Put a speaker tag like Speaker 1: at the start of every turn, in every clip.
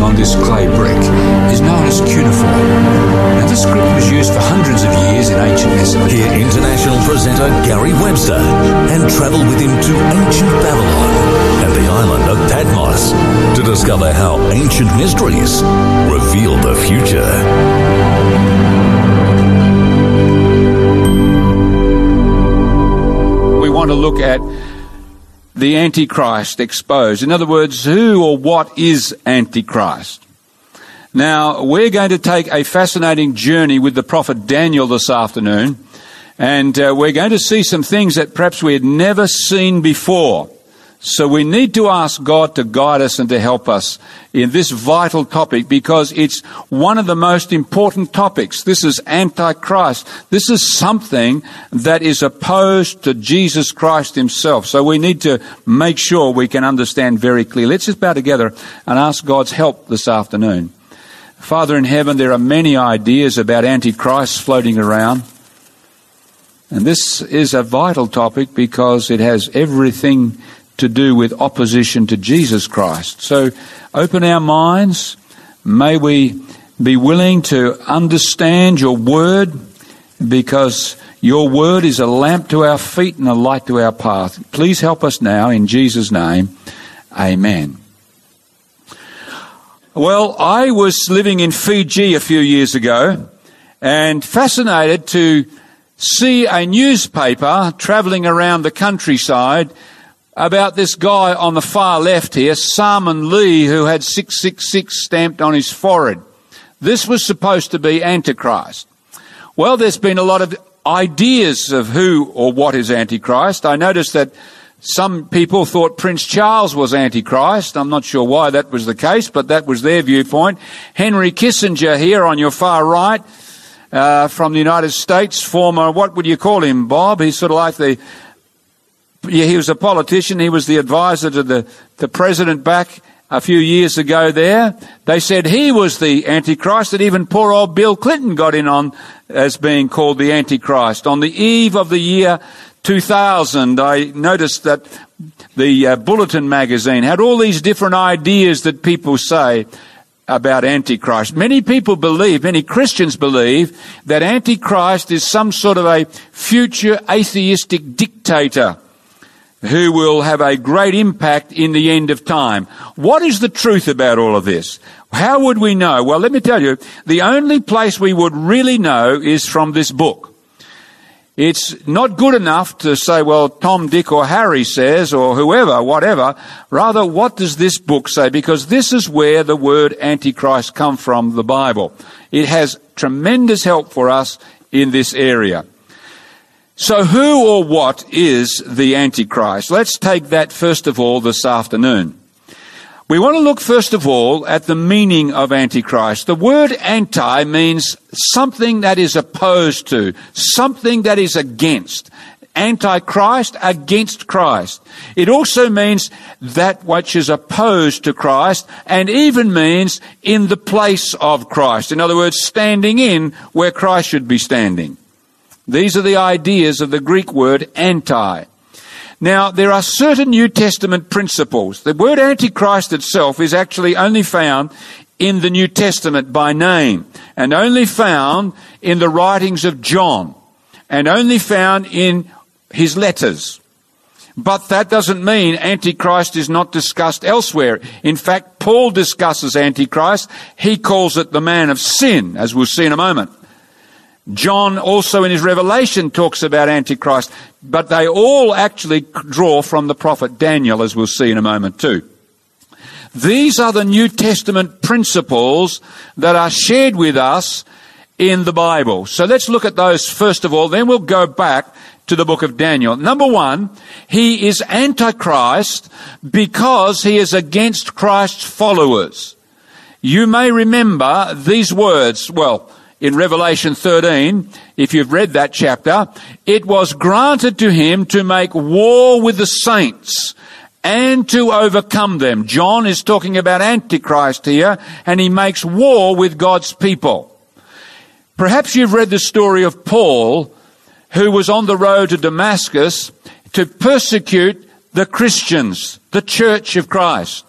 Speaker 1: strange writing on this clay brick is known as cuneiform. Now, this script was used for hundreds of years in ancient Mesopotamia.
Speaker 2: Hear international presenter Gary Webster and travel with him to ancient Babylon and the island of Patmos to discover how ancient mysteries reveal the future.
Speaker 3: We want to look at the Antichrist exposed. In other words, who or what is Antichrist? Now, we're going to take a fascinating journey with the prophet Daniel this afternoon, and uh, we're going to see some things that perhaps we had never seen before. So we need to ask God to guide us and to help us in this vital topic because it's one of the most important topics. This is Antichrist. This is something that is opposed to Jesus Christ himself. So we need to make sure we can understand very clearly. Let's just bow together and ask God's help this afternoon. Father in heaven, there are many ideas about Antichrist floating around. And this is a vital topic because it has everything to do with opposition to Jesus Christ. So open our minds. May we be willing to understand your word because your word is a lamp to our feet and a light to our path. Please help us now in Jesus' name. Amen. Well, I was living in Fiji a few years ago and fascinated to see a newspaper traveling around the countryside about this guy on the far left here, Simon Lee, who had 666 stamped on his forehead. This was supposed to be Antichrist. Well, there's been a lot of ideas of who or what is Antichrist. I noticed that some people thought Prince Charles was Antichrist. I'm not sure why that was the case, but that was their viewpoint. Henry Kissinger here on your far right, uh, from the United States, former, what would you call him, Bob? He's sort of like the yeah, he was a politician. He was the advisor to the, the president back a few years ago there. They said he was the Antichrist that even poor old Bill Clinton got in on as being called the Antichrist. On the eve of the year 2000, I noticed that the uh, Bulletin magazine had all these different ideas that people say about Antichrist. Many people believe, many Christians believe, that Antichrist is some sort of a future atheistic dictator who will have a great impact in the end of time. What is the truth about all of this? How would we know? Well, let me tell you, the only place we would really know is from this book. It's not good enough to say, well, Tom, Dick, or Harry says, or whoever, whatever. Rather, what does this book say? Because this is where the word Antichrist come from, the Bible. It has tremendous help for us in this area. So who or what is the Antichrist? Let's take that first of all this afternoon. We want to look first of all at the meaning of Antichrist. The word anti means something that is opposed to, something that is against. Antichrist against Christ. It also means that which is opposed to Christ and even means in the place of Christ. In other words, standing in where Christ should be standing. These are the ideas of the Greek word anti. Now, there are certain New Testament principles. The word Antichrist itself is actually only found in the New Testament by name and only found in the writings of John and only found in his letters. But that doesn't mean Antichrist is not discussed elsewhere. In fact, Paul discusses Antichrist. He calls it the man of sin, as we'll see in a moment. John also in his Revelation talks about Antichrist, but they all actually draw from the prophet Daniel, as we'll see in a moment too. These are the New Testament principles that are shared with us in the Bible. So let's look at those first of all, then we'll go back to the book of Daniel. Number one, he is Antichrist because he is against Christ's followers. You may remember these words, well, in Revelation 13, if you've read that chapter, it was granted to him to make war with the saints and to overcome them. John is talking about Antichrist here, and he makes war with God's people. Perhaps you've read the story of Paul, who was on the road to Damascus to persecute the Christians, the church of Christ.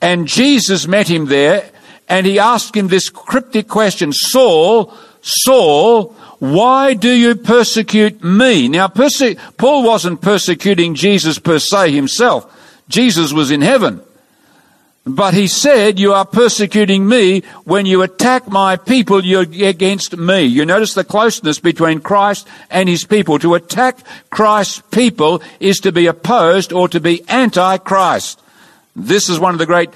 Speaker 3: And Jesus met him there and he asked him this cryptic question, Saul, Saul, why do you persecute me? Now, perse- Paul wasn't persecuting Jesus per se himself. Jesus was in heaven. But he said, you are persecuting me. When you attack my people, you're against me. You notice the closeness between Christ and his people. To attack Christ's people is to be opposed or to be anti-Christ. This is one of the great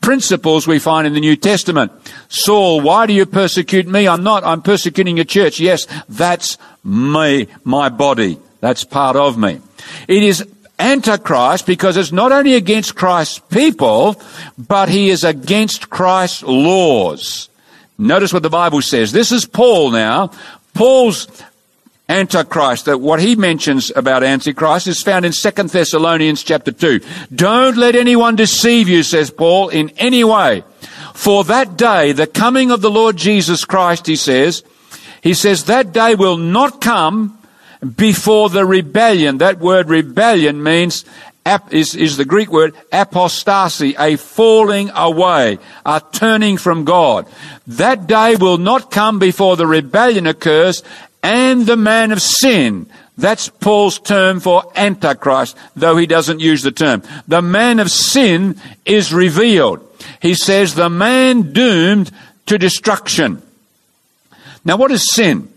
Speaker 3: principles we find in the New Testament. Saul, why do you persecute me? I'm not. I'm persecuting your church. Yes, that's me, my body. That's part of me. It is Antichrist because it's not only against Christ's people, but he is against Christ's laws. Notice what the Bible says. This is Paul now. Paul's Antichrist, that what he mentions about Antichrist is found in 2 Thessalonians chapter 2. Don't let anyone deceive you, says Paul, in any way. For that day, the coming of the Lord Jesus Christ, he says, he says that day will not come before the rebellion. That word rebellion means is, is the Greek word apostasy, a falling away, a turning from God. That day will not come before the rebellion occurs and the man of sin. That's Paul's term for Antichrist, though he doesn't use the term. The man of sin is revealed. He says the man doomed to destruction. Now what is sin?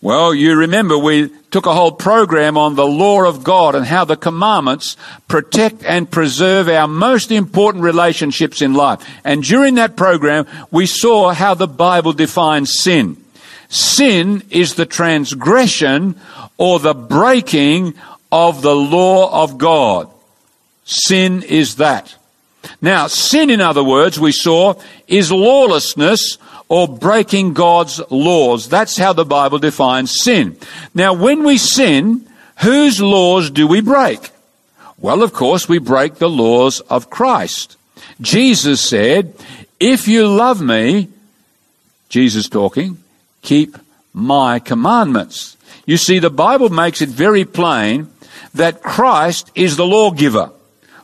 Speaker 3: Well, you remember we took a whole program on the law of God and how the commandments protect and preserve our most important relationships in life. And during that program, we saw how the Bible defines sin. Sin is the transgression or the breaking of the law of God. Sin is that. Now, sin, in other words, we saw, is lawlessness or breaking God's laws. That's how the Bible defines sin. Now, when we sin, whose laws do we break? Well, of course, we break the laws of Christ. Jesus said, if you love me, Jesus talking, keep my commandments. You see, the Bible makes it very plain that Christ is the lawgiver.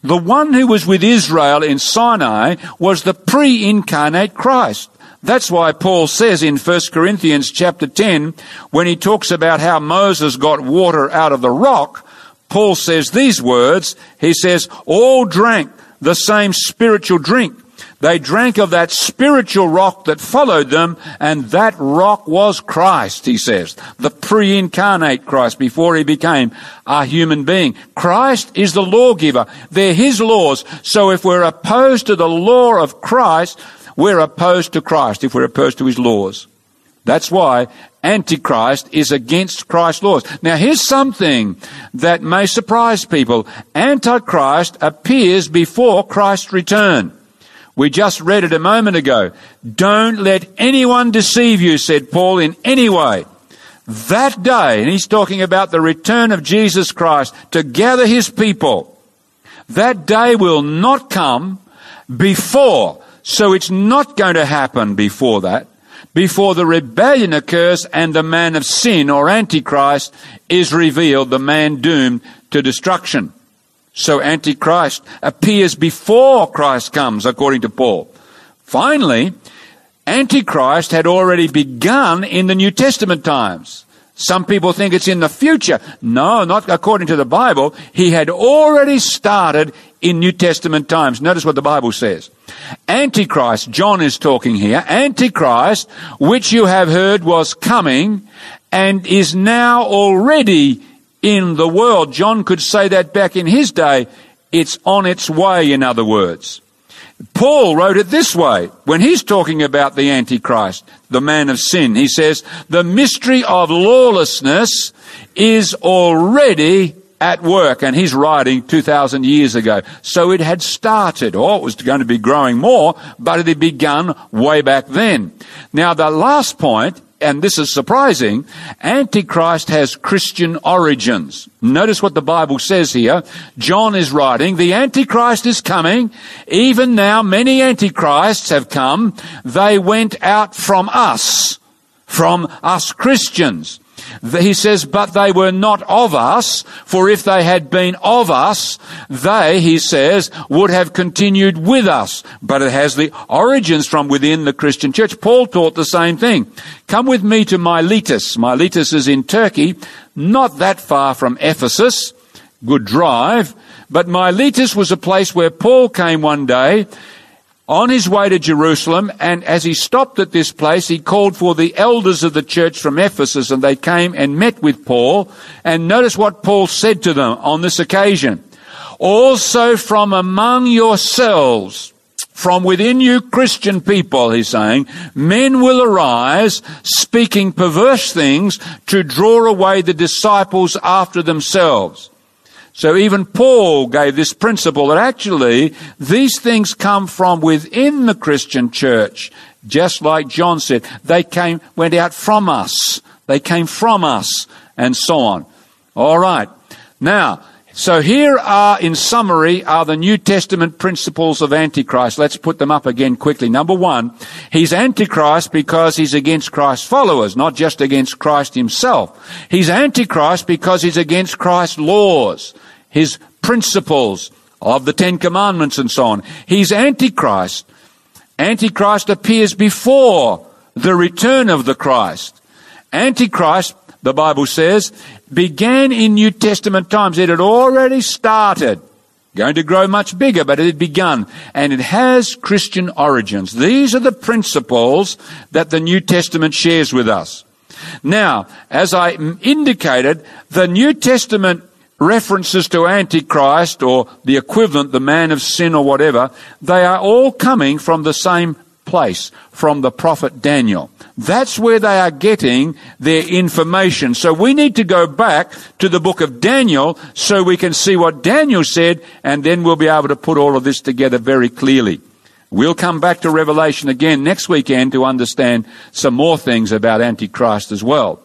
Speaker 3: The one who was with Israel in Sinai was the pre-incarnate Christ. That's why Paul says in 1 Corinthians chapter 10, when he talks about how Moses got water out of the rock, Paul says these words. He says, all drank the same spiritual drink. They drank of that spiritual rock that followed them, and that rock was Christ, he says. The pre-incarnate Christ before he became a human being. Christ is the lawgiver. They're his laws. So if we're opposed to the law of Christ, we're opposed to Christ if we're opposed to his laws. That's why Antichrist is against Christ's laws. Now here's something that may surprise people. Antichrist appears before Christ's return. We just read it a moment ago. Don't let anyone deceive you, said Paul, in any way. That day, and he's talking about the return of Jesus Christ to gather his people, that day will not come before so it's not going to happen before that, before the rebellion occurs and the man of sin or antichrist is revealed, the man doomed to destruction. So antichrist appears before Christ comes, according to Paul. Finally, antichrist had already begun in the New Testament times. Some people think it's in the future. No, not according to the Bible. He had already started in New Testament times. Notice what the Bible says. Antichrist, John is talking here, Antichrist, which you have heard was coming and is now already in the world. John could say that back in his day. It's on its way, in other words. Paul wrote it this way when he's talking about the Antichrist, the man of sin. He says, the mystery of lawlessness is already at work, and he's writing 2,000 years ago. So it had started, or it was going to be growing more, but it had begun way back then. Now the last point, and this is surprising, Antichrist has Christian origins. Notice what the Bible says here. John is writing, the Antichrist is coming. Even now many Antichrists have come. They went out from us, from us Christians. He says, but they were not of us, for if they had been of us, they, he says, would have continued with us. But it has the origins from within the Christian church. Paul taught the same thing. Come with me to Miletus. Miletus is in Turkey, not that far from Ephesus. Good drive. But Miletus was a place where Paul came one day on his way to Jerusalem, and as he stopped at this place, he called for the elders of the church from Ephesus, and they came and met with Paul. And notice what Paul said to them on this occasion. Also from among yourselves, from within you Christian people, he's saying, men will arise speaking perverse things to draw away the disciples after themselves. So even Paul gave this principle that actually these things come from within the Christian church. Just like John said, they came, went out from us. They came from us and so on. All right. Now, so here are, in summary, are the New Testament principles of Antichrist. Let's put them up again quickly. Number one, he's Antichrist because he's against Christ's followers, not just against Christ himself. He's Antichrist because he's against Christ's laws, his principles of the Ten Commandments and so on. He's Antichrist. Antichrist appears before the return of the Christ. Antichrist, the Bible says, began in New Testament times. It had already started. Going to grow much bigger, but it had begun. And it has Christian origins. These are the principles that the New Testament shares with us. Now, as I indicated, the New Testament references to Antichrist or the equivalent, the man of sin or whatever, they are all coming from the same place, from the prophet Daniel. That's where they are getting their information. So we need to go back to the book of Daniel so we can see what Daniel said and then we'll be able to put all of this together very clearly. We'll come back to Revelation again next weekend to understand some more things about Antichrist as well.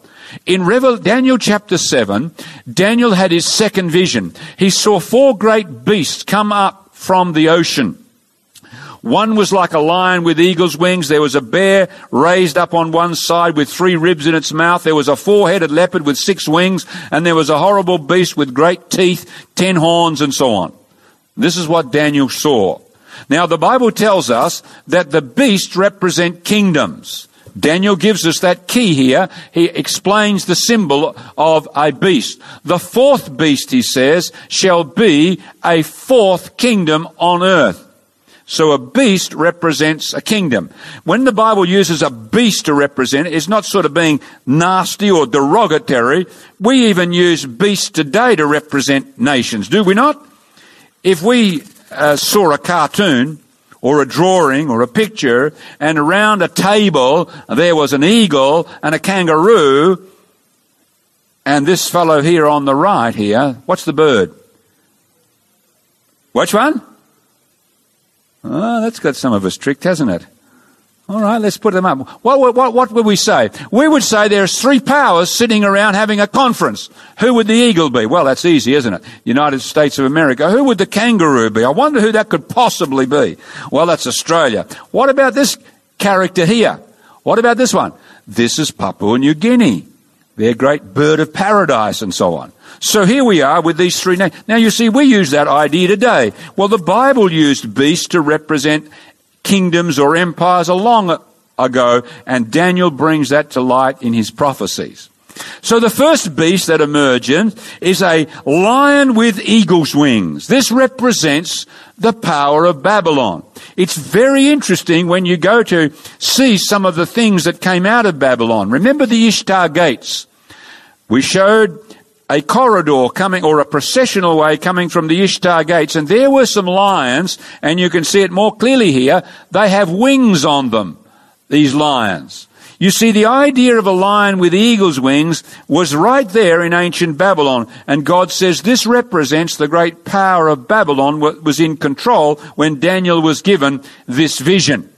Speaker 3: In Revel- Daniel chapter 7, Daniel had his second vision. He saw four great beasts come up from the ocean. One was like a lion with eagle's wings. There was a bear raised up on one side with three ribs in its mouth. There was a four-headed leopard with six wings. And there was a horrible beast with great teeth, ten horns, and so on. This is what Daniel saw. Now the Bible tells us that the beasts represent kingdoms. Daniel gives us that key here. He explains the symbol of a beast. The fourth beast, he says, shall be a fourth kingdom on earth. So a beast represents a kingdom. When the Bible uses a beast to represent it, it's not sort of being nasty or derogatory. We even use beasts today to represent nations, do we not? If we uh, saw a cartoon or a drawing or a picture and around a table there was an eagle and a kangaroo and this fellow here on the right here, what's the bird? Which one? Oh, that's got some of us tricked, hasn't it? All right, let's put them up. What, what, what would we say? We would say there's three powers sitting around having a conference. Who would the eagle be? Well, that's easy, isn't it? United States of America. Who would the kangaroo be? I wonder who that could possibly be. Well, that's Australia. What about this character here? What about this one? This is Papua New Guinea. Their great bird of paradise and so on. So here we are with these three names. Now you see, we use that idea today. Well, the Bible used beasts to represent kingdoms or empires a long ago, and Daniel brings that to light in his prophecies. So the first beast that emerges is a lion with eagle's wings. This represents the power of Babylon. It's very interesting when you go to see some of the things that came out of Babylon. Remember the Ishtar gates. We showed a corridor coming, or a processional way coming from the Ishtar gates, and there were some lions, and you can see it more clearly here. They have wings on them, these lions. You see, the idea of a lion with eagle's wings was right there in ancient Babylon, and God says this represents the great power of Babylon was in control when Daniel was given this vision.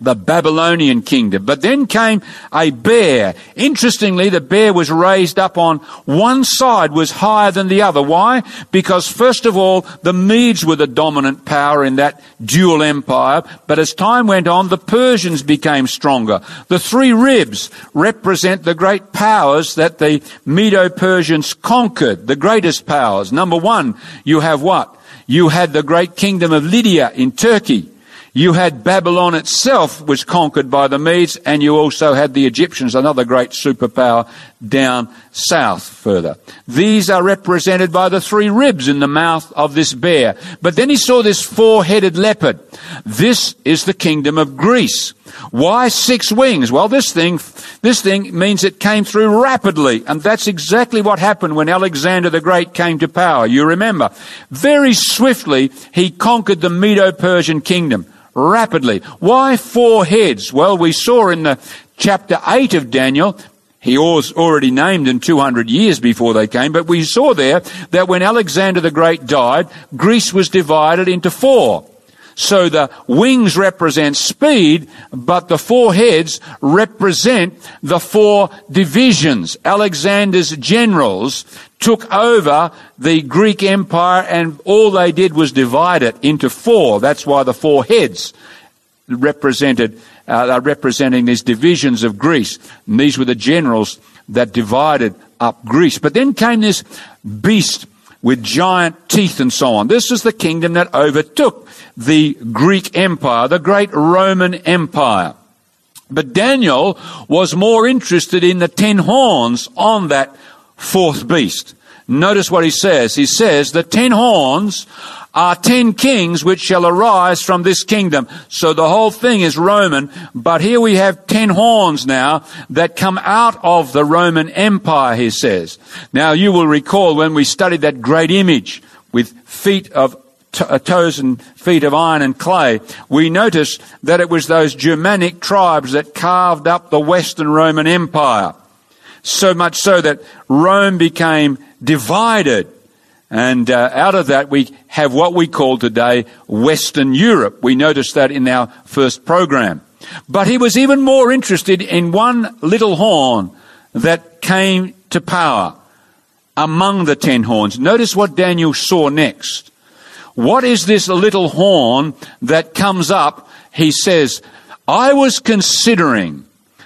Speaker 3: The Babylonian kingdom. But then came a bear. Interestingly, the bear was raised up on one side was higher than the other. Why? Because first of all, the Medes were the dominant power in that dual empire. But as time went on, the Persians became stronger. The three ribs represent the great powers that the Medo-Persians conquered, the greatest powers. Number one, you have what? You had the great kingdom of Lydia in Turkey. You had Babylon itself was conquered by the Medes and you also had the Egyptians, another great superpower down south further. These are represented by the three ribs in the mouth of this bear. But then he saw this four-headed leopard. This is the kingdom of Greece. Why six wings? Well, this thing, this thing means it came through rapidly. And that's exactly what happened when Alexander the Great came to power. You remember. Very swiftly, he conquered the Medo-Persian kingdom rapidly. Why four heads? Well, we saw in the chapter 8 of Daniel, he was already named in 200 years before they came, but we saw there that when Alexander the Great died, Greece was divided into four. So the wings represent speed, but the four heads represent the four divisions. Alexander's generals took over the Greek Empire and all they did was divide it into four. That's why the four heads represented, uh, are representing these divisions of Greece. And these were the generals that divided up Greece. But then came this beast with giant teeth and so on. This is the kingdom that overtook the Greek Empire, the great Roman Empire. But Daniel was more interested in the ten horns on that fourth beast. Notice what he says. He says, the ten horns are ten kings which shall arise from this kingdom. So the whole thing is Roman, but here we have ten horns now that come out of the Roman Empire, he says. Now you will recall when we studied that great image with feet of uh, toes and feet of iron and clay, we noticed that it was those Germanic tribes that carved up the Western Roman Empire. So much so that Rome became divided and uh, out of that, we have what we call today Western Europe. We noticed that in our first program. But he was even more interested in one little horn that came to power among the ten horns. Notice what Daniel saw next. What is this little horn that comes up? He says, I was considering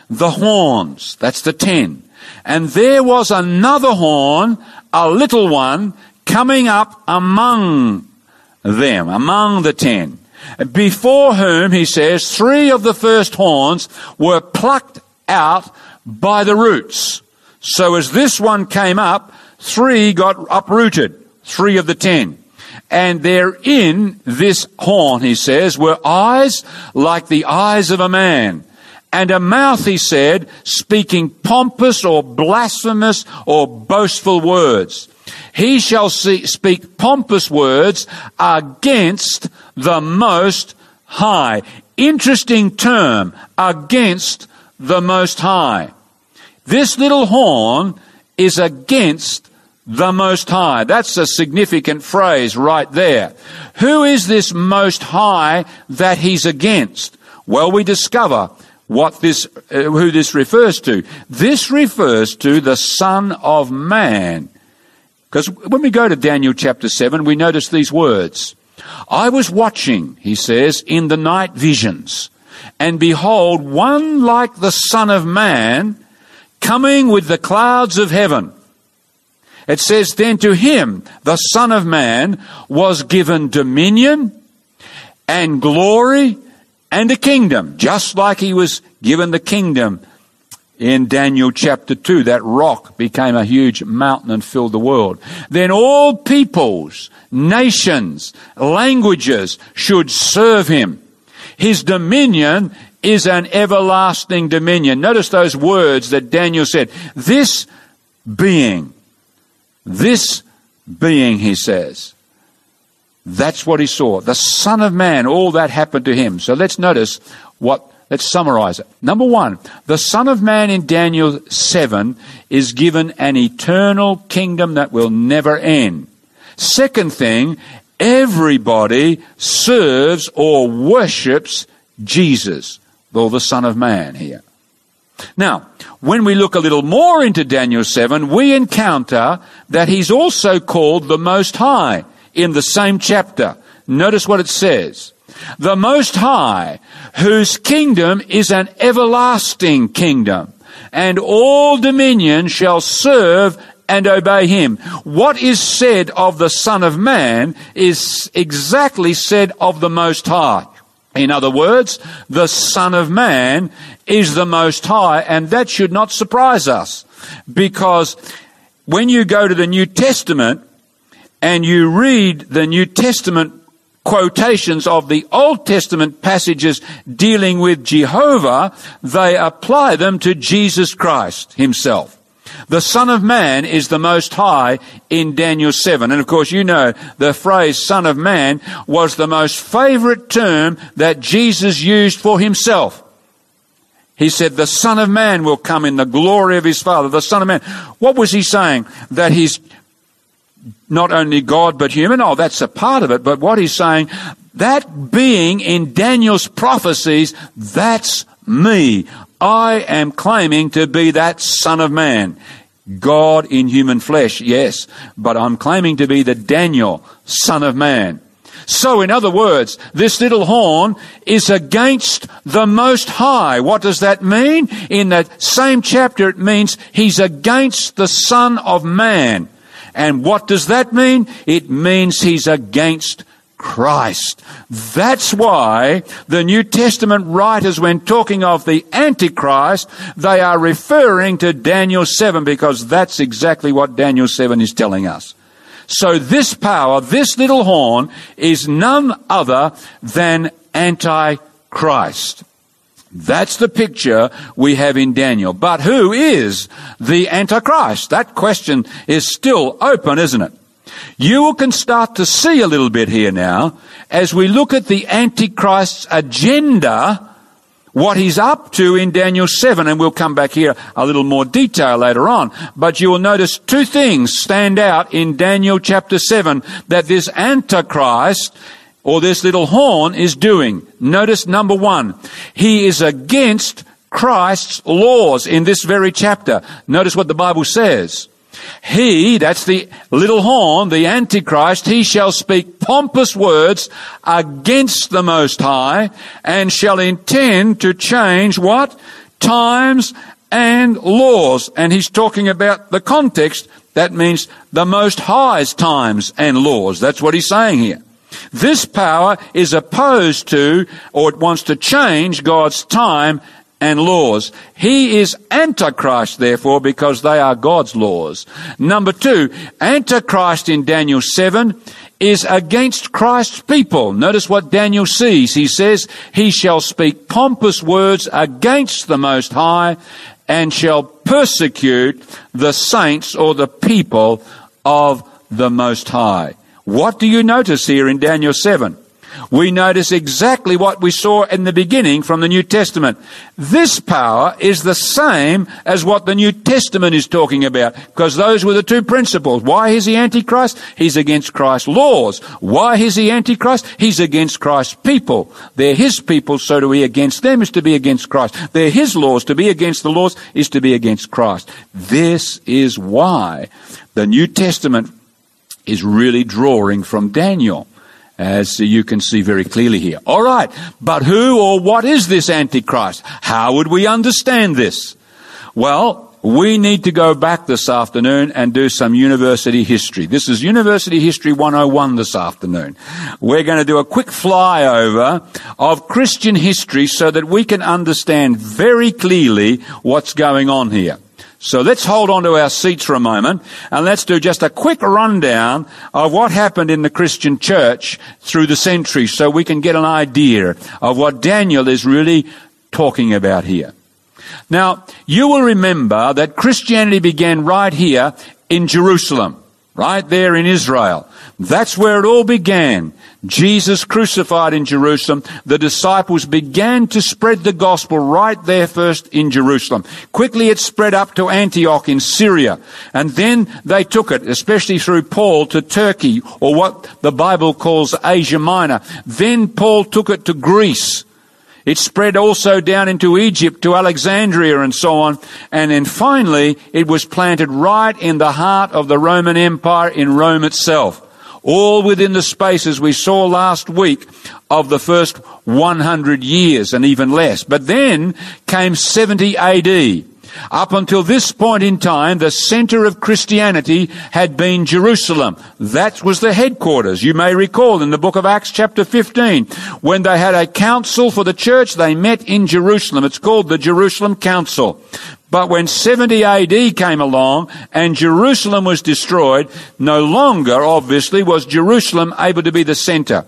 Speaker 3: the horns. That's the ten. And there was another horn, a little one, coming up among them, among the ten, before whom, he says, three of the first horns were plucked out by the roots. So as this one came up, three got uprooted, three of the ten. And therein, this horn, he says, were eyes like the eyes of a man. And a mouth, he said, speaking pompous or blasphemous or boastful words. He shall see, speak pompous words against the Most High. Interesting term, against the Most High. This little horn is against the Most High. That's a significant phrase right there. Who is this Most High that he's against? Well, we discover what this, uh, who this refers to. This refers to the Son of Man. Because when we go to Daniel chapter 7, we notice these words. I was watching, he says, in the night visions, and behold, one like the Son of Man coming with the clouds of heaven. It says, then to him, the Son of Man, was given dominion and glory and a kingdom, just like he was given the kingdom in Daniel chapter 2, that rock became a huge mountain and filled the world. Then all peoples, nations, languages should serve him. His dominion is an everlasting dominion. Notice those words that Daniel said. This being, this being, he says. That's what he saw. The Son of Man, all that happened to him. So let's notice what Let's summarize it. Number one, the Son of Man in Daniel 7 is given an eternal kingdom that will never end. Second thing, everybody serves or worships Jesus. or the Son of Man here. Now, when we look a little more into Daniel 7, we encounter that he's also called the Most High in the same chapter. Notice what it says. The Most High, whose kingdom is an everlasting kingdom, and all dominion shall serve and obey him. What is said of the Son of Man is exactly said of the Most High. In other words, the Son of Man is the Most High, and that should not surprise us. Because when you go to the New Testament and you read the New Testament quotations of the Old Testament passages dealing with Jehovah, they apply them to Jesus Christ himself. The Son of Man is the Most High in Daniel 7. And of course, you know the phrase Son of Man was the most favorite term that Jesus used for himself. He said, the Son of Man will come in the glory of his Father. The Son of Man. What was he saying? That he's not only God but human? Oh, that's a part of it. But what he's saying, that being in Daniel's prophecies, that's me. I am claiming to be that Son of Man. God in human flesh, yes, but I'm claiming to be the Daniel, Son of Man. So, in other words, this little horn is against the Most High. What does that mean? In that same chapter, it means he's against the Son of Man. And what does that mean? It means he's against Christ. That's why the New Testament writers, when talking of the Antichrist, they are referring to Daniel 7 because that's exactly what Daniel 7 is telling us. So this power, this little horn, is none other than Antichrist. That's the picture we have in Daniel. But who is the Antichrist? That question is still open, isn't it? You can start to see a little bit here now as we look at the Antichrist's agenda, what he's up to in Daniel 7, and we'll come back here a little more detail later on. But you will notice two things stand out in Daniel chapter 7 that this Antichrist or this little horn is doing. Notice number one, he is against Christ's laws in this very chapter. Notice what the Bible says. He, that's the little horn, the Antichrist, he shall speak pompous words against the Most High and shall intend to change what? Times and laws. And he's talking about the context. That means the Most High's times and laws. That's what he's saying here. This power is opposed to, or it wants to change God's time and laws. He is Antichrist, therefore, because they are God's laws. Number two, Antichrist in Daniel 7 is against Christ's people. Notice what Daniel sees. He says, He shall speak pompous words against the Most High and shall persecute the saints or the people of the Most High. What do you notice here in Daniel 7? we notice exactly what we saw in the beginning from the New Testament. This power is the same as what the New Testament is talking about, because those were the two principles. Why is he Antichrist? He's against Christ's laws. Why is he Antichrist? He's against Christ's people. They're his people, so to be against them is to be against Christ. They're his laws. To be against the laws is to be against Christ. This is why the New Testament is really drawing from Daniel as you can see very clearly here. All right, but who or what is this Antichrist? How would we understand this? Well, we need to go back this afternoon and do some university history. This is University History 101 this afternoon. We're going to do a quick flyover of Christian history so that we can understand very clearly what's going on here. So let's hold on to our seats for a moment and let's do just a quick rundown of what happened in the Christian church through the centuries so we can get an idea of what Daniel is really talking about here. Now, you will remember that Christianity began right here in Jerusalem, right there in Israel. That's where it all began. Jesus crucified in Jerusalem, the disciples began to spread the gospel right there first in Jerusalem. Quickly it spread up to Antioch in Syria. And then they took it, especially through Paul, to Turkey, or what the Bible calls Asia Minor. Then Paul took it to Greece. It spread also down into Egypt to Alexandria and so on. And then finally, it was planted right in the heart of the Roman Empire in Rome itself. All within the space, as we saw last week, of the first 100 years and even less. But then came 70 AD. Up until this point in time, the center of Christianity had been Jerusalem. That was the headquarters. You may recall in the book of Acts chapter 15, when they had a council for the church, they met in Jerusalem. It's called the Jerusalem Council. But when 70 AD came along and Jerusalem was destroyed, no longer, obviously, was Jerusalem able to be the center.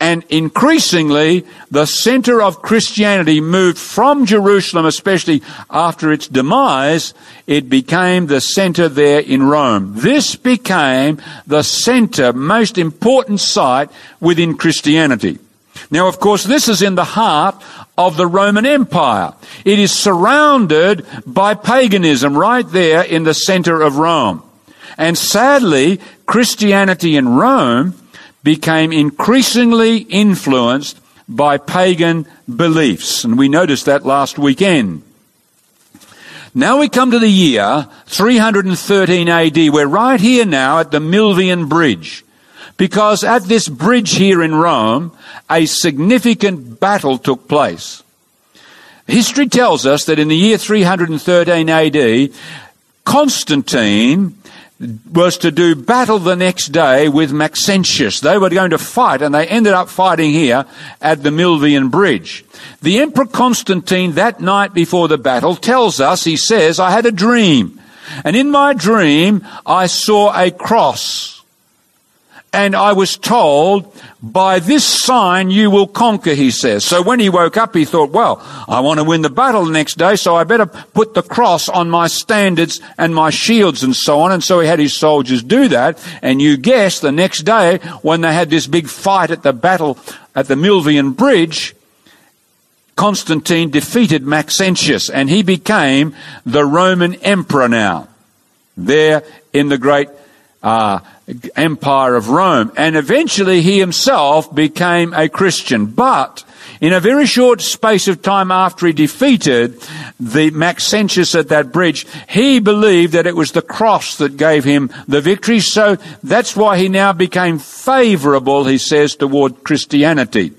Speaker 3: And increasingly, the center of Christianity moved from Jerusalem, especially after its demise, it became the center there in Rome. This became the center, most important site within Christianity. Now, of course, this is in the heart of the Roman Empire. It is surrounded by paganism right there in the center of Rome. And sadly, Christianity in Rome became increasingly influenced by pagan beliefs. And we noticed that last weekend. Now we come to the year 313 AD. We're right here now at the Milvian Bridge. Because at this bridge here in Rome, a significant battle took place. History tells us that in the year 313 AD, Constantine was to do battle the next day with Maxentius. They were going to fight and they ended up fighting here at the Milvian Bridge. The Emperor Constantine that night before the battle tells us, he says, I had a dream. And in my dream, I saw a cross and I was told, by this sign you will conquer, he says. So when he woke up, he thought, well, I want to win the battle the next day, so I better put the cross on my standards and my shields and so on. And so he had his soldiers do that. And you guess the next day, when they had this big fight at the battle at the Milvian Bridge, Constantine defeated Maxentius and he became the Roman emperor now. There in the great uh, empire of Rome. And eventually he himself became a Christian. But in a very short space of time after he defeated the Maxentius at that bridge, he believed that it was the cross that gave him the victory. So that's why he now became favorable, he says, toward Christianity.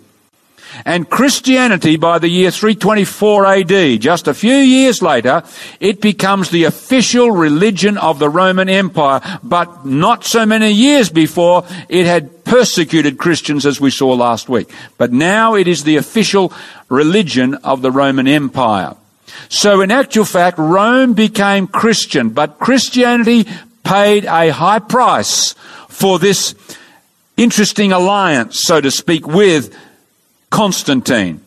Speaker 3: And Christianity, by the year 324 AD, just a few years later, it becomes the official religion of the Roman Empire. But not so many years before, it had persecuted Christians as we saw last week. But now it is the official religion of the Roman Empire. So in actual fact, Rome became Christian, but Christianity paid a high price for this interesting alliance, so to speak, with Constantine.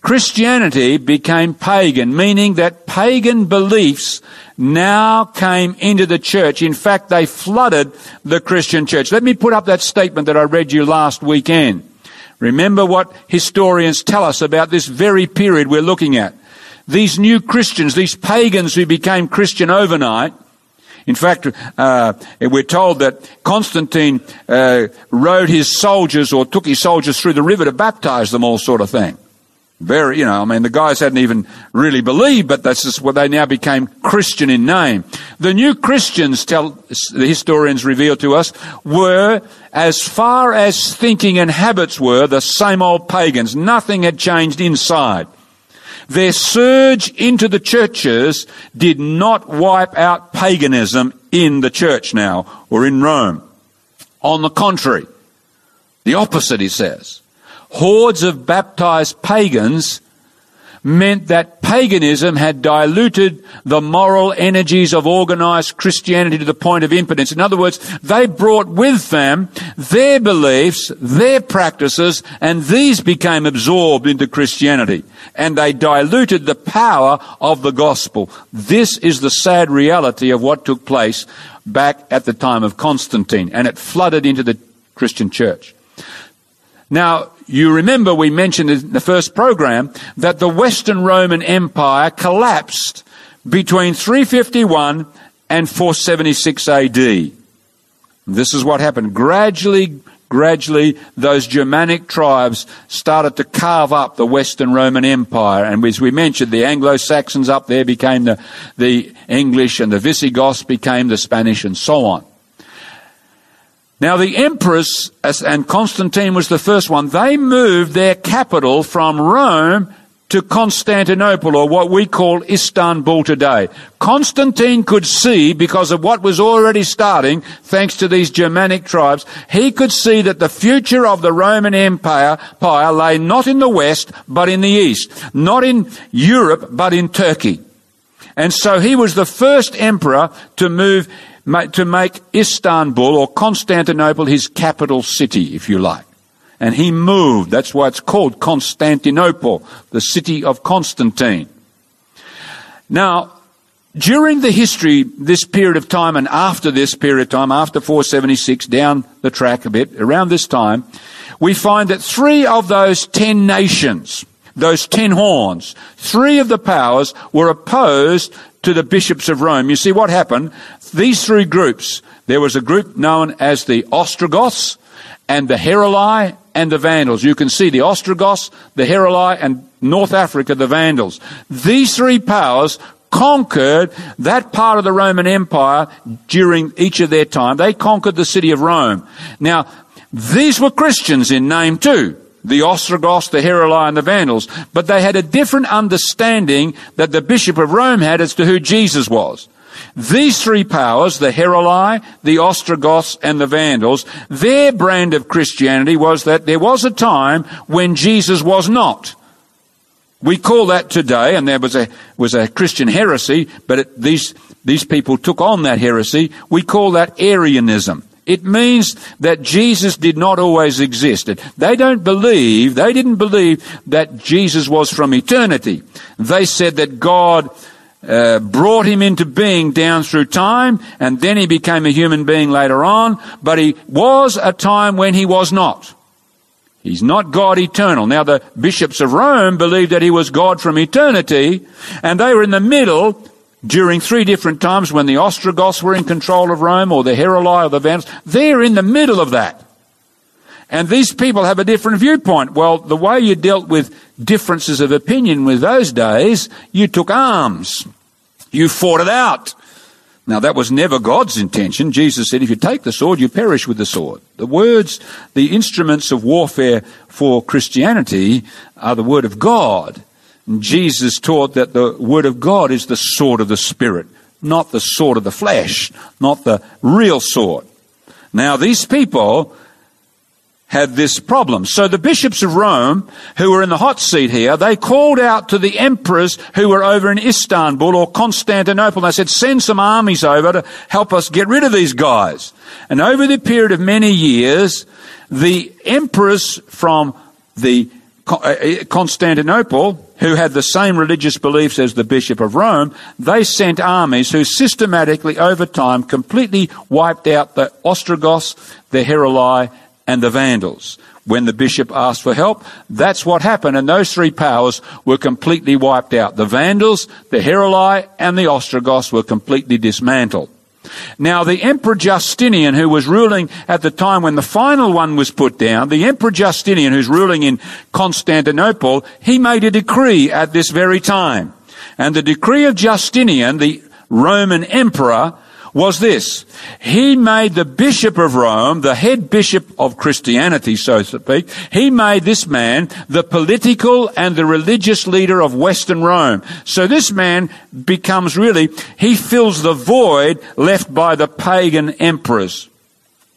Speaker 3: Christianity became pagan, meaning that pagan beliefs now came into the church. In fact, they flooded the Christian church. Let me put up that statement that I read you last weekend. Remember what historians tell us about this very period we're looking at. These new Christians, these pagans who became Christian overnight, in fact, uh, we're told that Constantine uh, rode his soldiers or took his soldiers through the river to baptize them, all sort of thing. Very, you know, I mean, the guys hadn't even really believed, but that's just what they now became Christian in name. The new Christians, tell the historians reveal to us, were, as far as thinking and habits were, the same old pagans. Nothing had changed inside. Their surge into the churches did not wipe out paganism in the church now or in Rome. On the contrary, the opposite, he says. Hordes of baptized pagans meant that paganism had diluted the moral energies of organized Christianity to the point of impotence. In other words, they brought with them their beliefs, their practices, and these became absorbed into Christianity. And they diluted the power of the gospel. This is the sad reality of what took place back at the time of Constantine, and it flooded into the Christian church. Now, you remember we mentioned in the first program that the Western Roman Empire collapsed between 351 and 476 AD. This is what happened. Gradually, gradually those Germanic tribes started to carve up the Western Roman Empire. And as we mentioned, the Anglo-Saxons up there became the, the English and the Visigoths became the Spanish and so on. Now the emperors, and Constantine was the first one, they moved their capital from Rome to Constantinople or what we call Istanbul today. Constantine could see, because of what was already starting, thanks to these Germanic tribes, he could see that the future of the Roman Empire lay not in the West, but in the East. Not in Europe, but in Turkey. And so he was the first emperor to move to make Istanbul or Constantinople his capital city, if you like. And he moved. That's why it's called Constantinople, the city of Constantine. Now, during the history, this period of time and after this period of time, after 476, down the track a bit, around this time, we find that three of those ten nations, those ten horns, three of the powers were opposed to the bishops of Rome. You see what happened? These three groups, there was a group known as the Ostrogoths and the Heruli and the Vandals. You can see the Ostrogoths, the Heruli and North Africa, the Vandals. These three powers conquered that part of the Roman Empire during each of their time. They conquered the city of Rome. Now, these were Christians in name too the Ostrogoths, the Heruli, and the Vandals, but they had a different understanding that the Bishop of Rome had as to who Jesus was. These three powers, the Heruli, the Ostrogoths, and the Vandals, their brand of Christianity was that there was a time when Jesus was not. We call that today, and there was a, was a Christian heresy, but it, these, these people took on that heresy. We call that Arianism. It means that Jesus did not always exist. They don't believe, they didn't believe that Jesus was from eternity. They said that God uh, brought him into being down through time, and then he became a human being later on, but he was a time when he was not. He's not God eternal. Now the bishops of Rome believed that he was God from eternity, and they were in the middle during three different times when the Ostrogoths were in control of Rome or the Heruli or the Vandals. They're in the middle of that. And these people have a different viewpoint. Well, the way you dealt with differences of opinion with those days, you took arms. You fought it out. Now that was never God's intention. Jesus said, if you take the sword, you perish with the sword. The words, the instruments of warfare for Christianity are the word of God. Jesus taught that the Word of God is the sword of the Spirit, not the sword of the flesh, not the real sword. Now, these people had this problem. So the bishops of Rome, who were in the hot seat here, they called out to the emperors who were over in Istanbul or Constantinople. They said, send some armies over to help us get rid of these guys. And over the period of many years, the emperors from the Uh, uh, Constantinople, who had the same religious beliefs as the Bishop of Rome, they sent armies who systematically, over time, completely wiped out the Ostrogoths, the Heruli, and the Vandals. When the bishop asked for help, that's what happened, and those three powers were completely wiped out. The Vandals, the Heruli, and the Ostrogoths were completely dismantled. Now, the Emperor Justinian, who was ruling at the time when the final one was put down, the Emperor Justinian, who's ruling in Constantinople, he made a decree at this very time. And the decree of Justinian, the Roman emperor, was this. He made the Bishop of Rome, the head bishop of Christianity, so to speak, he made this man the political and the religious leader of Western Rome. So this man becomes really, he fills the void left by the pagan emperors.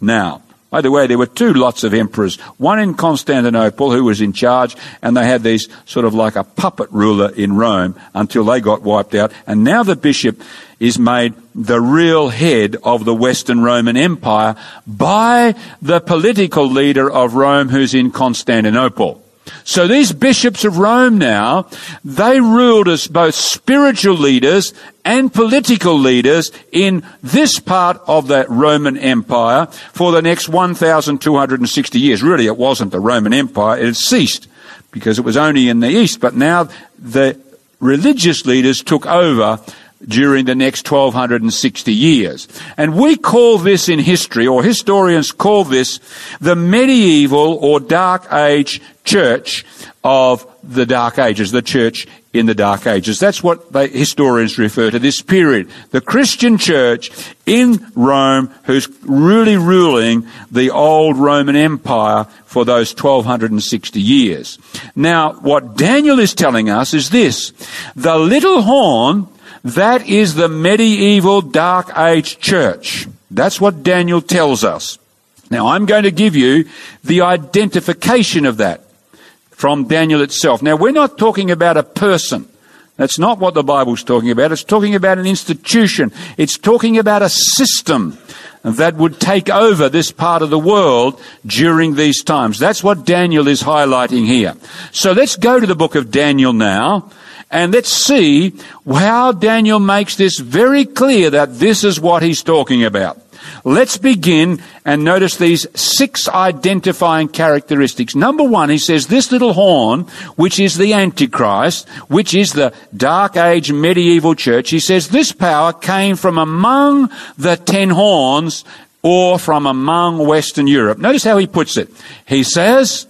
Speaker 3: Now, by the way, there were two lots of emperors. One in Constantinople who was in charge, and they had these sort of like a puppet ruler in Rome until they got wiped out. And now the bishop is made the real head of the Western Roman Empire by the political leader of Rome who's in Constantinople. So these bishops of Rome now, they ruled as both spiritual leaders and political leaders in this part of the Roman Empire for the next 1,260 years. Really, it wasn't the Roman Empire. It had ceased because it was only in the East. But now the religious leaders took over during the next 1260 years. And we call this in history, or historians call this the medieval or dark age church of the dark ages, the church in the dark ages. That's what historians refer to this period. The Christian church in Rome who's really ruling the old Roman Empire for those 1260 years. Now, what Daniel is telling us is this. The little horn that is the medieval dark age church. That's what Daniel tells us. Now I'm going to give you the identification of that from Daniel itself. Now we're not talking about a person. That's not what the Bible's talking about. It's talking about an institution. It's talking about a system that would take over this part of the world during these times. That's what Daniel is highlighting here. So let's go to the book of Daniel now and let's see how Daniel makes this very clear that this is what he's talking about. Let's begin and notice these six identifying characteristics. Number one, he says this little horn, which is the Antichrist, which is the dark age medieval church, he says this power came from among the ten horns or from among Western Europe. Notice how he puts it. He says,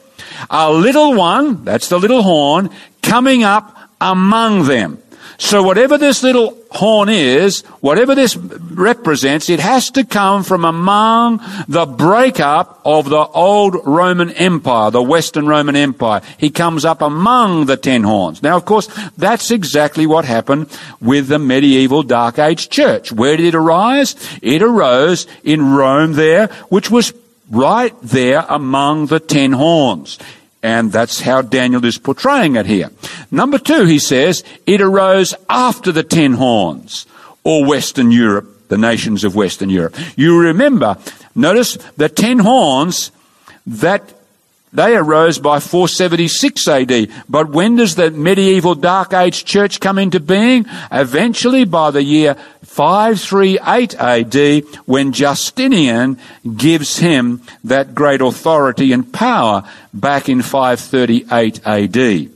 Speaker 3: a little one, that's the little horn, coming up among them. So whatever this little horn is, whatever this represents, it has to come from among the breakup of the old Roman Empire, the Western Roman Empire. He comes up among the ten horns. Now, of course, that's exactly what happened with the medieval Dark Age church. Where did it arise? It arose in Rome there, which was right there among the ten horns. And that's how Daniel is portraying it here. Number two, he says, it arose after the ten horns, or Western Europe, the nations of Western Europe. You remember, notice the ten horns, that they arose by 476 AD. But when does the medieval Dark Age church come into being? Eventually by the year 538 AD when Justinian gives him that great authority and power back in 538 AD.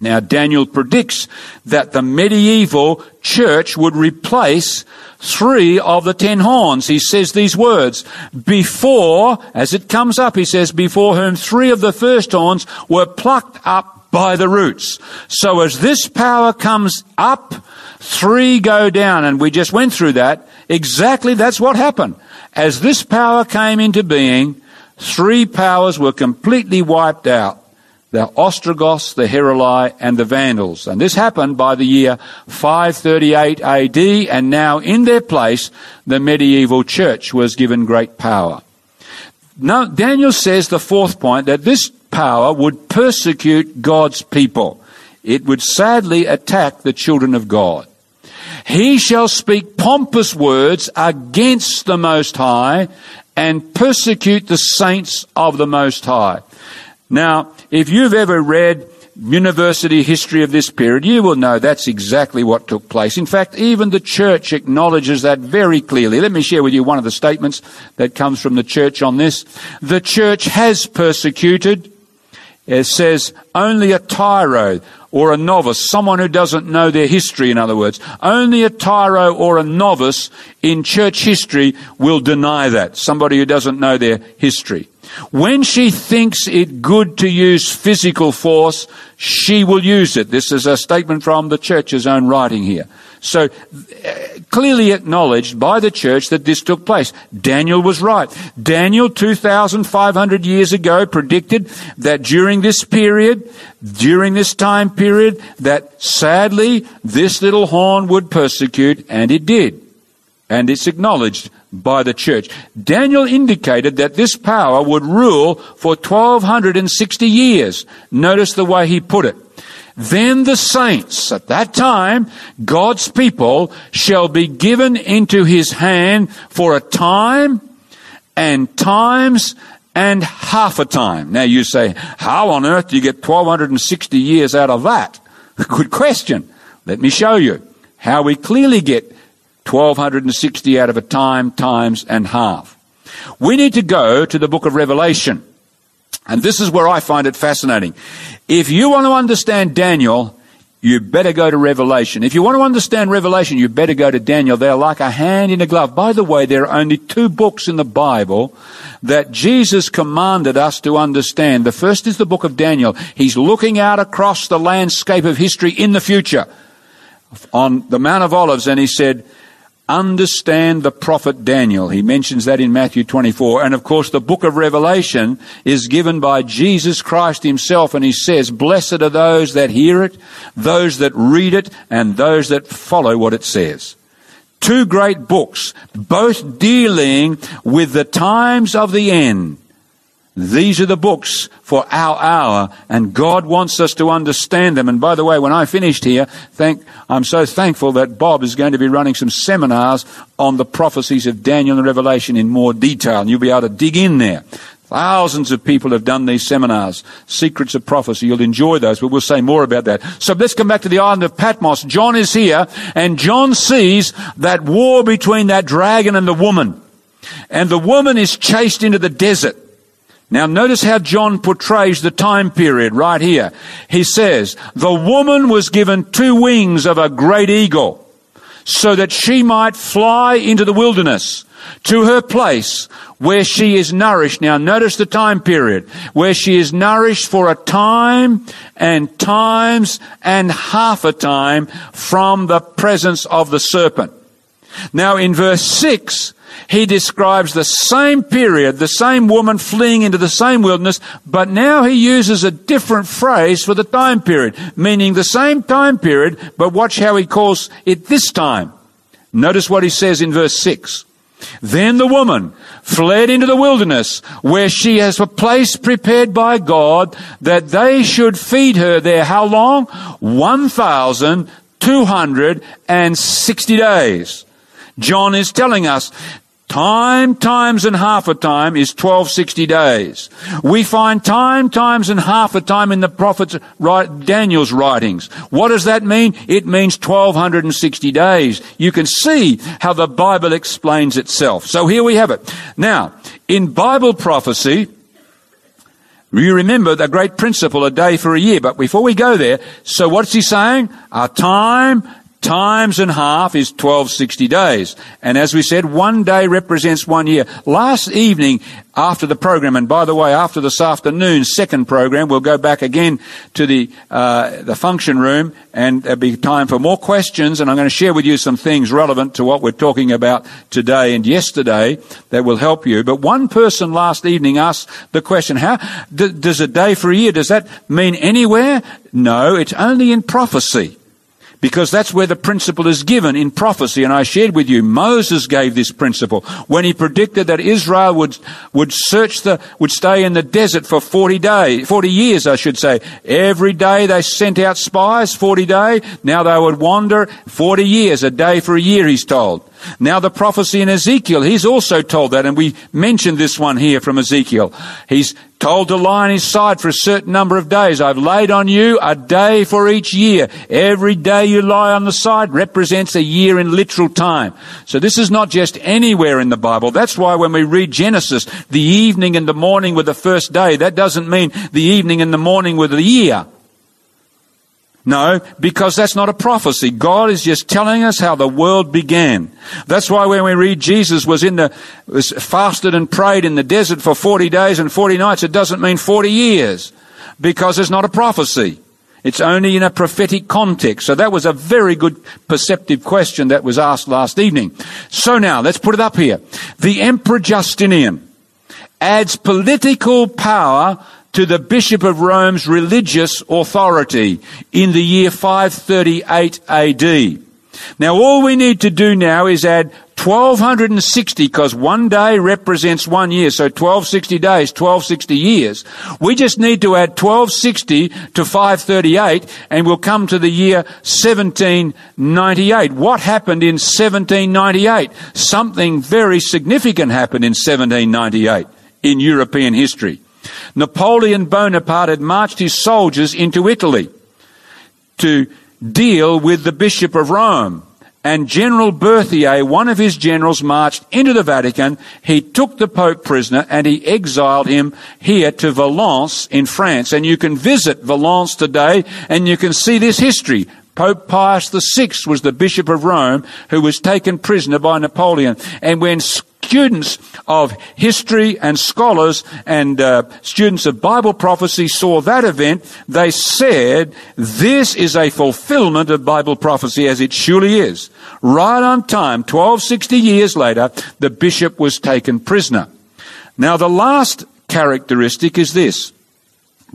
Speaker 3: Now Daniel predicts that the medieval church would replace three of the ten horns. He says these words, before, as it comes up, he says, before whom three of the first horns were plucked up by the roots. So as this power comes up, Three go down, and we just went through that. Exactly that's what happened. As this power came into being, three powers were completely wiped out. The Ostrogoths, the Heruli, and the Vandals. And this happened by the year 538 AD, and now in their place, the medieval church was given great power. Now, Daniel says the fourth point that this power would persecute God's people it would sadly attack the children of God. He shall speak pompous words against the Most High and persecute the saints of the Most High. Now, if you've ever read university history of this period, you will know that's exactly what took place. In fact, even the church acknowledges that very clearly. Let me share with you one of the statements that comes from the church on this. The church has persecuted. It says only a tyro or a novice, someone who doesn't know their history, in other words. Only a tyro or a novice in church history will deny that. Somebody who doesn't know their history. When she thinks it good to use physical force, she will use it. This is a statement from the church's own writing here. So uh, clearly acknowledged by the church that this took place. Daniel was right. Daniel 2,500 years ago predicted that during this period, during this time period, that sadly this little horn would persecute, and it did. And it's acknowledged by the church. Daniel indicated that this power would rule for 1260 years. Notice the way he put it. Then the saints, at that time, God's people shall be given into his hand for a time and times and half a time. Now you say, how on earth do you get 1260 years out of that? Good question. Let me show you how we clearly get 1260 out of a time, times and half. We need to go to the book of Revelation. And this is where I find it fascinating. If you want to understand Daniel, you better go to Revelation. If you want to understand Revelation, you better go to Daniel. They're like a hand in a glove. By the way, there are only two books in the Bible that Jesus commanded us to understand. The first is the book of Daniel. He's looking out across the landscape of history in the future on the Mount of Olives and he said, understand the prophet Daniel. He mentions that in Matthew 24. And of course, the book of Revelation is given by Jesus Christ himself. And he says, blessed are those that hear it, those that read it, and those that follow what it says. Two great books, both dealing with the times of the end. These are the books for our hour, and God wants us to understand them. And by the way, when I finished here, thank, I'm so thankful that Bob is going to be running some seminars on the prophecies of Daniel and Revelation in more detail, and you'll be able to dig in there. Thousands of people have done these seminars, Secrets of Prophecy. You'll enjoy those, but we'll say more about that. So let's come back to the island of Patmos. John is here, and John sees that war between that dragon and the woman. And the woman is chased into the desert. Now notice how John portrays the time period right here. He says, the woman was given two wings of a great eagle so that she might fly into the wilderness to her place where she is nourished. Now notice the time period where she is nourished for a time and times and half a time from the presence of the serpent. Now in verse 6, he describes the same period, the same woman fleeing into the same wilderness, but now he uses a different phrase for the time period, meaning the same time period, but watch how he calls it this time. Notice what he says in verse 6. Then the woman fled into the wilderness where she has a place prepared by God that they should feed her there. How long? 1,260 days. John is telling us Time times and half a time is 1260 days. We find time times and half a time in the prophet's right Daniel's writings. What does that mean? It means 1260 days. You can see how the Bible explains itself. So here we have it. Now, in Bible prophecy, you remember the great principle, a day for a year. But before we go there, so what's he saying? A time times and half is 1260 days. And as we said, one day represents one year. Last evening after the program, and by the way, after this afternoon's second program, we'll go back again to the, uh, the function room and there'll be time for more questions and I'm going to share with you some things relevant to what we're talking about today and yesterday that will help you. But one person last evening asked the question, how, d- does a day for a year, does that mean anywhere? No, it's only in prophecy because that's where the principle is given in prophecy. And I shared with you, Moses gave this principle when he predicted that Israel would, would search the, would stay in the desert for 40 days, 40 years, I should say. Every day they sent out spies, 40 day. Now they would wander 40 years, a day for a year, he's told. Now the prophecy in Ezekiel, he's also told that, and we mentioned this one here from Ezekiel. He's told to lie on his side for a certain number of days. I've laid on you a day for each year. Every day you lie on the side represents a year in literal time. So this is not just anywhere in the Bible. That's why when we read Genesis, the evening and the morning were the first day. That doesn't mean the evening and the morning were the year. No, because that's not a prophecy. God is just telling us how the world began. That's why when we read Jesus was in the, was fasted and prayed in the desert for 40 days and 40 nights, it doesn't mean 40 years. Because it's not a prophecy. It's only in a prophetic context. So that was a very good perceptive question that was asked last evening. So now, let's put it up here. The Emperor Justinian adds political power to the Bishop of Rome's religious authority in the year 538 AD. Now all we need to do now is add 1260 because one day represents one year. So 1260 days, 1260 years. We just need to add 1260 to 538 and we'll come to the year 1798. What happened in 1798? Something very significant happened in 1798 in European history. Napoleon Bonaparte had marched his soldiers into Italy to deal with the Bishop of Rome. and General Berthier, one of his generals, marched into the Vatican. He took the Pope prisoner and he exiled him here to Valence in France. And you can visit Valence today and you can see this history. Pope Pius VI was the Bishop of Rome who was taken prisoner by Napoleon. And when students of history and scholars and uh, students of Bible prophecy saw that event, they said, this is a fulfillment of Bible prophecy as it surely is. Right on time, 1260 years later, the bishop was taken prisoner. Now the last characteristic is this.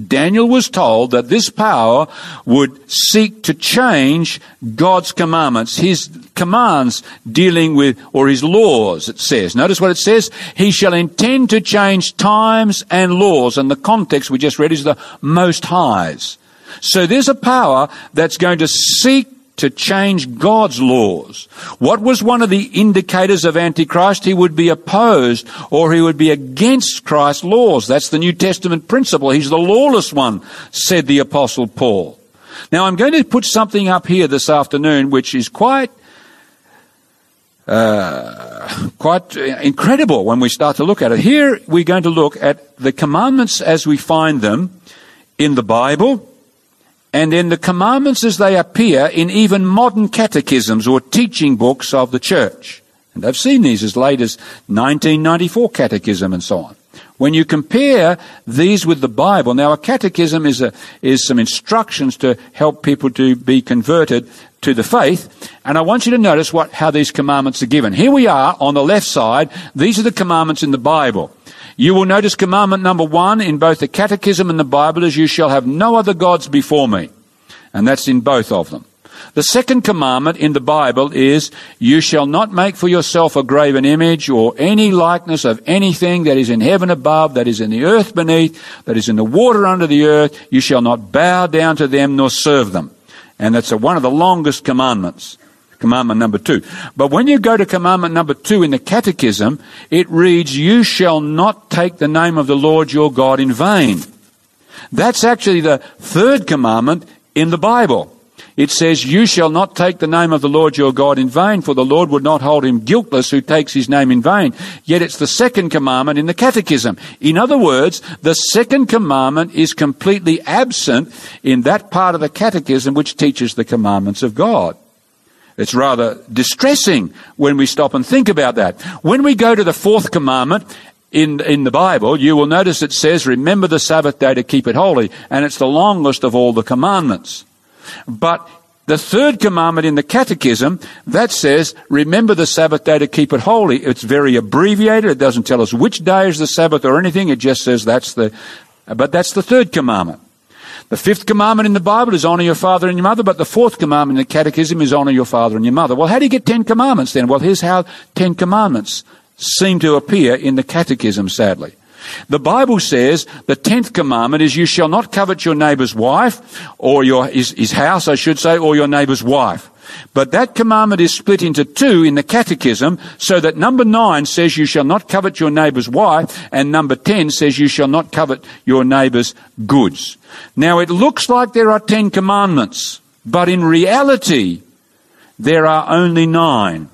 Speaker 3: Daniel was told that this power would seek to change God's commandments, his commands dealing with, or his laws, it says. Notice what it says. He shall intend to change times and laws. And the context we just read is the most highs. So there's a power that's going to seek to change God's laws. What was one of the indicators of Antichrist? He would be opposed or he would be against Christ's laws. That's the New Testament principle. He's the lawless one, said the Apostle Paul. Now I'm going to put something up here this afternoon which is quite uh, quite incredible when we start to look at it. Here we're going to look at the commandments as we find them in the Bible and in the commandments as they appear in even modern catechisms or teaching books of the church. And I've seen these as late as 1994 catechism and so on. When you compare these with the Bible, now a catechism is a, is some instructions to help people to be converted to the faith. And I want you to notice what, how these commandments are given. Here we are on the left side. These are the commandments in the Bible. You will notice commandment number one in both the Catechism and the Bible is you shall have no other gods before me. And that's in both of them. The second commandment in the Bible is you shall not make for yourself a graven image or any likeness of anything that is in heaven above, that is in the earth beneath, that is in the water under the earth. You shall not bow down to them nor serve them. And that's a, one of the longest commandments commandment number two. But when you go to commandment number two in the catechism, it reads, you shall not take the name of the Lord your God in vain. That's actually the third commandment in the Bible. It says, You shall not take the name of the Lord your God in vain, for the Lord would not hold him guiltless who takes his name in vain. Yet it's the second commandment in the catechism. In other words, the second commandment is completely absent in that part of the catechism which teaches the commandments of God. It's rather distressing when we stop and think about that. When we go to the fourth commandment, in, in the Bible, you will notice it says, remember the Sabbath day to keep it holy. And it's the longest of all the commandments. But the third commandment in the catechism, that says, remember the Sabbath day to keep it holy. It's very abbreviated. It doesn't tell us which day is the Sabbath or anything. It just says that's the, but that's the third commandment. The fifth commandment in the Bible is honor your father and your mother, but the fourth commandment in the catechism is honor your father and your mother. Well, how do you get ten commandments then? Well, here's how ten commandments seem to appear in the catechism, sadly. The Bible says the tenth commandment is you shall not covet your neighbor's wife, or your, his, his house, I should say, or your neighbor's wife. But that commandment is split into two in the catechism, so that number nine says you shall not covet your neighbor's wife, and number ten says you shall not covet your neighbor's goods. Now it looks like there are ten commandments, but in reality, there are only nine.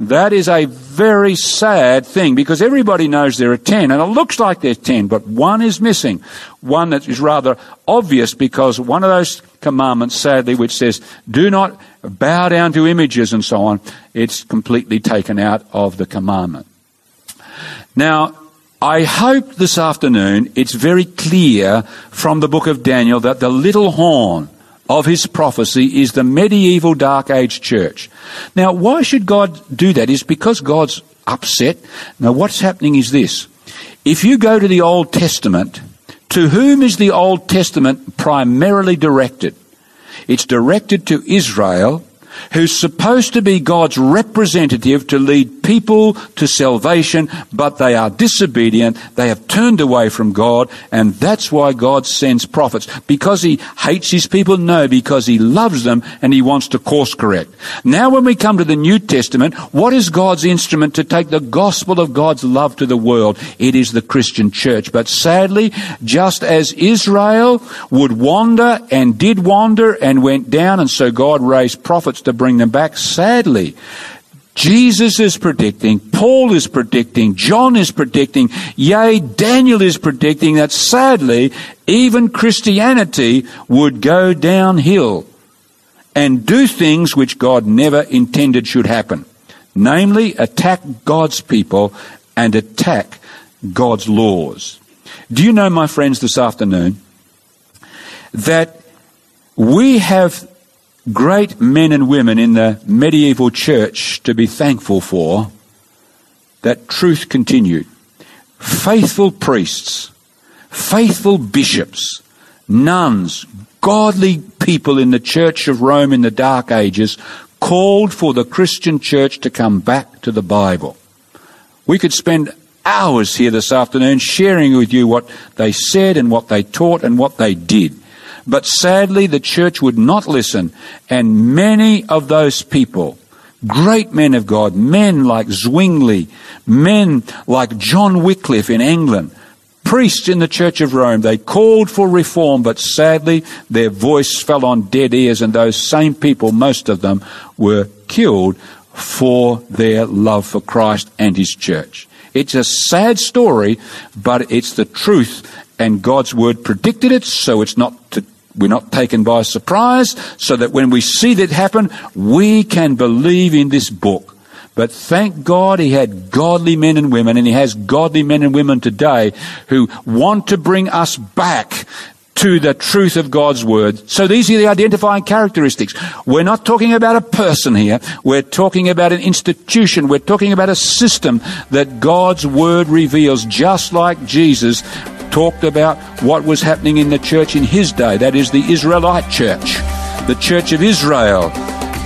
Speaker 3: That is a very sad thing because everybody knows there are ten and it looks like there's ten, but one is missing. One that is rather obvious because one of those commandments, sadly, which says, do not bow down to images and so on, it's completely taken out of the commandment. Now, I hope this afternoon it's very clear from the book of Daniel that the little horn of his prophecy is the medieval dark age church. Now, why should God do that? Is because God's upset. Now, what's happening is this. If you go to the Old Testament, to whom is the Old Testament primarily directed? It's directed to Israel who's supposed to be God's representative to lead people to salvation, but they are disobedient. They have turned away from God, and that's why God sends prophets. Because he hates his people? No, because he loves them and he wants to course correct. Now when we come to the New Testament, what is God's instrument to take the gospel of God's love to the world? It is the Christian church. But sadly, just as Israel would wander and did wander and went down, and so God raised prophets to bring them back. Sadly, Jesus is predicting, Paul is predicting, John is predicting, yea, Daniel is predicting that sadly, even Christianity would go downhill and do things which God never intended should happen. Namely, attack God's people and attack God's laws. Do you know, my friends, this afternoon, that we have great men and women in the medieval church to be thankful for that truth continued. Faithful priests, faithful bishops, nuns, godly people in the Church of Rome in the Dark Ages called for the Christian church to come back to the Bible. We could spend hours here this afternoon sharing with you what they said and what they taught and what they did. But sadly, the church would not listen, and many of those people, great men of God, men like Zwingli, men like John Wycliffe in England, priests in the Church of Rome, they called for reform, but sadly their voice fell on dead ears, and those same people, most of them, were killed for their love for Christ and His church. It's a sad story, but it's the truth, and God's word predicted it, so it's not to we're not taken by surprise, so that when we see that happen, we can believe in this book. But thank God he had godly men and women, and he has godly men and women today who want to bring us back to the truth of God's word. So these are the identifying characteristics. We're not talking about a person here. We're talking about an institution. We're talking about a system that God's word reveals, just like Jesus talked about what was happening in the church in his day. That is the Israelite church, the church of Israel.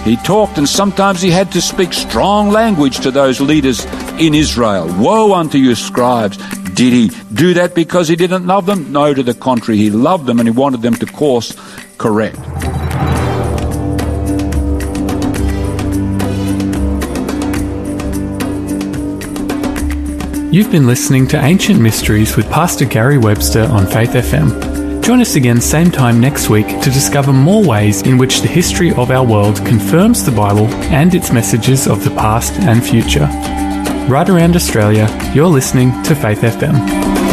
Speaker 3: He talked and sometimes he had to speak strong language to those leaders in Israel. Woe unto you, scribes. Did he do that because he didn't love them? No, to the contrary. He loved them and he wanted them to course correct.
Speaker 4: You've been listening to Ancient Mysteries with Pastor Gary Webster on Faith FM. Join us again same time next week to discover more ways in which the history of our world confirms the Bible and its messages of the past and future. Right around Australia, you're listening to Faith FM.